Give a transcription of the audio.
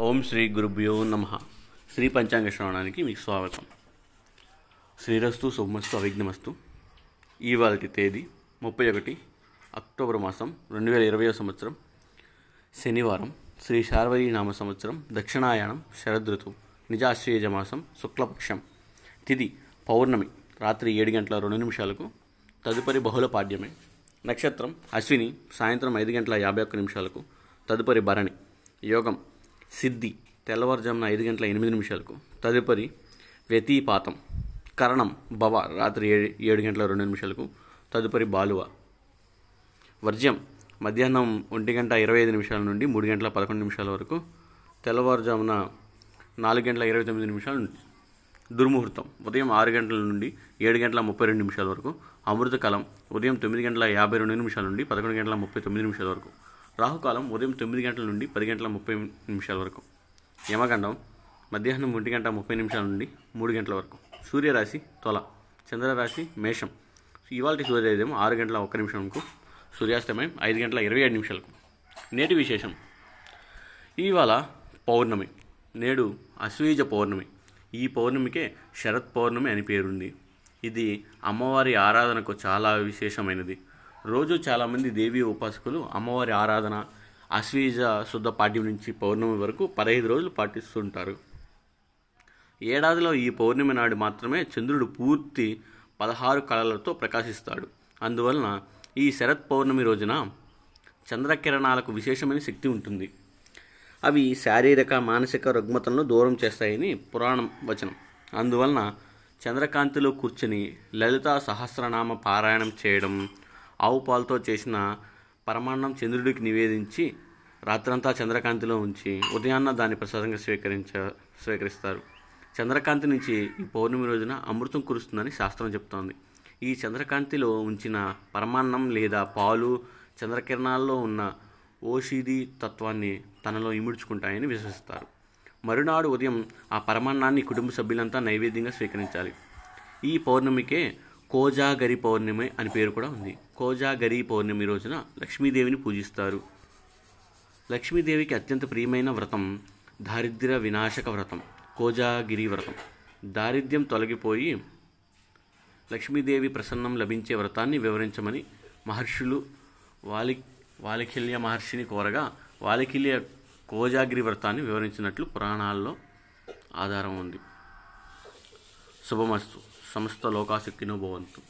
ఓం శ్రీ గురుభ్యో నమ. శ్రీ పంచాంగ శ్రవణానికి మీకు స్వాగతం. శ్రీరస్తు శుభమస్తు అవిఘ్నమస్తు. ఇవాళ తేదీ ముప్పై ఒకటి అక్టోబర్ మాసం రెండు వేల ఇరవై సంవత్సరం. శనివారం శ్రీ శార్వరీ నామ సంవత్సరం దక్షిణాయానం శరదృతువు నిజాశ్వేజ మాసం శుక్లపక్షం. తిది పౌర్ణమి రాత్రి ఏడు గంటల రెండు నిమిషాలకు తదుపరి బహుళ పాడ్యమే. నక్షత్రం అశ్విని సాయంత్రం ఐదు గంటల యాభై ఒక్క నిమిషాలకు తదుపరి భరణి యోగం సిద్ధి తెల్లవారుజామున ఐదు గంటల ఎనిమిది నిమిషాలకు. తదుపరి వ్యతిపాతం కరణం భవ రాత్రి ఏడు ఏడు గంటల రెండు నిమిషాలకు. తదుపరి బాలువ. వర్జ్యం మధ్యాహ్నం ఒంటి గంట ఇరవై ఐదు నిమిషాల నుండి మూడు గంటల పదకొండు నిమిషాల వరకు. తెల్లవారుజామున నాలుగు గంటల ఇరవై తొమ్మిది నిమిషాల నుండి. దుర్ముహూర్తం ఉదయం ఆరు గంటల నుండి ఏడు గంటల ముప్పై రెండు నిమిషాల వరకు. అమృతకాలం ఉదయం తొమ్మిది గంటల యాభై రెండు నిమిషాల నుండి పదకొండు గంటల ముప్పై తొమ్మిది నిమిషాల వరకు. రాహుకాలం ఉదయం తొమ్మిది గంటల నుండి పది గంటల ముప్పై నిమిషాల వరకు. యమగండం మధ్యాహ్నం ఒంటి గంట ముప్పై నిమిషాల నుండి మూడు గంటల వరకు. సూర్యరాశి తొల. చంద్రరాశి మేషం. ఇవాళ సూర్యోదయం ఆరు గంటల ఒక్క నిమిషంకు సూర్యాస్తమయం ఐదు గంటల ఇరవై ఏడు నిమిషాలకు. నేటి విశేషం. ఇవాళ పౌర్ణమి. నేడు అశ్వీజ పౌర్ణమి. ఈ పౌర్ణమికే శరత్ పౌర్ణమి అని పేరుంది. ఇది అమ్మవారి ఆరాధనకు చాలా విశేషమైనది. రోజు చాలామంది దేవీ ఉపాసకులు అమ్మవారి ఆరాధన అశ్వీజ శుద్ధ పాఠ్యం నుంచి పౌర్ణమి వరకు పదహైదు రోజులు పాటిస్తుంటారు. ఏడాదిలో ఈ పౌర్ణమి నాడు మాత్రమే చంద్రుడు పూర్తి పదహారు కళలతో ప్రకాశిస్తాడు. అందువలన ఈ శరత్ పౌర్ణమి రోజున చంద్రకిరణాలకు విశేషమైన శక్తి ఉంటుంది. అవి శారీరక మానసిక రుగ్మతలను దూరం చేస్తాయని పురాణం వచనం. అందువలన చంద్రకాంతిలో కూర్చుని లలిత సహస్రనామ పారాయణం చేయడం ఆవు పాలతో చేసిన పరమాన్నం చంద్రుడికి నివేదించి రాత్రంతా చంద్రకాంతిలో ఉంచి ఉదయాన్న దాన్ని ప్రసాదంగా స్వీకరించ స్వీకరిస్తారు. చంద్రకాంతి నుంచి ఈ పౌర్ణమి రోజున అమృతం కురుస్తుందని శాస్త్రం చెప్తోంది. ఈ చంద్రకాంతిలో ఉంచిన పరమాన్నం లేదా పాలు చంద్రకిరణాల్లో ఉన్న ఓషిది తత్వాన్ని తనలో ఇముడ్చుకుంటాయని విశ్వసిస్తారు. మరునాడు ఉదయం ఆ పరమాన్నాన్ని కుటుంబ సభ్యులంతా నైవేద్యంగా స్వీకరించాలి. ఈ పౌర్ణమికే కోజాగరి పౌర్ణమి అని పేరు కూడా ఉంది. కోజాగరి పౌర్ణమి రోజున లక్ష్మీదేవిని పూజిస్తారు. లక్ష్మీదేవికి అత్యంత ప్రియమైన వ్రతం దారిద్ర్య వినాశక వ్రతం కోజాగిరి వ్రతం. దారిద్ర్యం తొలగిపోయి లక్ష్మీదేవి ప్రసన్నం లభించే వ్రతాన్ని వివరించమని మహర్షులు వాలి వాలిఖిల్య మహర్షిని కోరగా వాలిఖిల్య కోజాగిరి వ్రతాన్ని వివరించినట్లు పురాణాల్లో ఆధారం ఉంది. శుభమస్తు. సమస్త లోకాశక్తినో భవంతు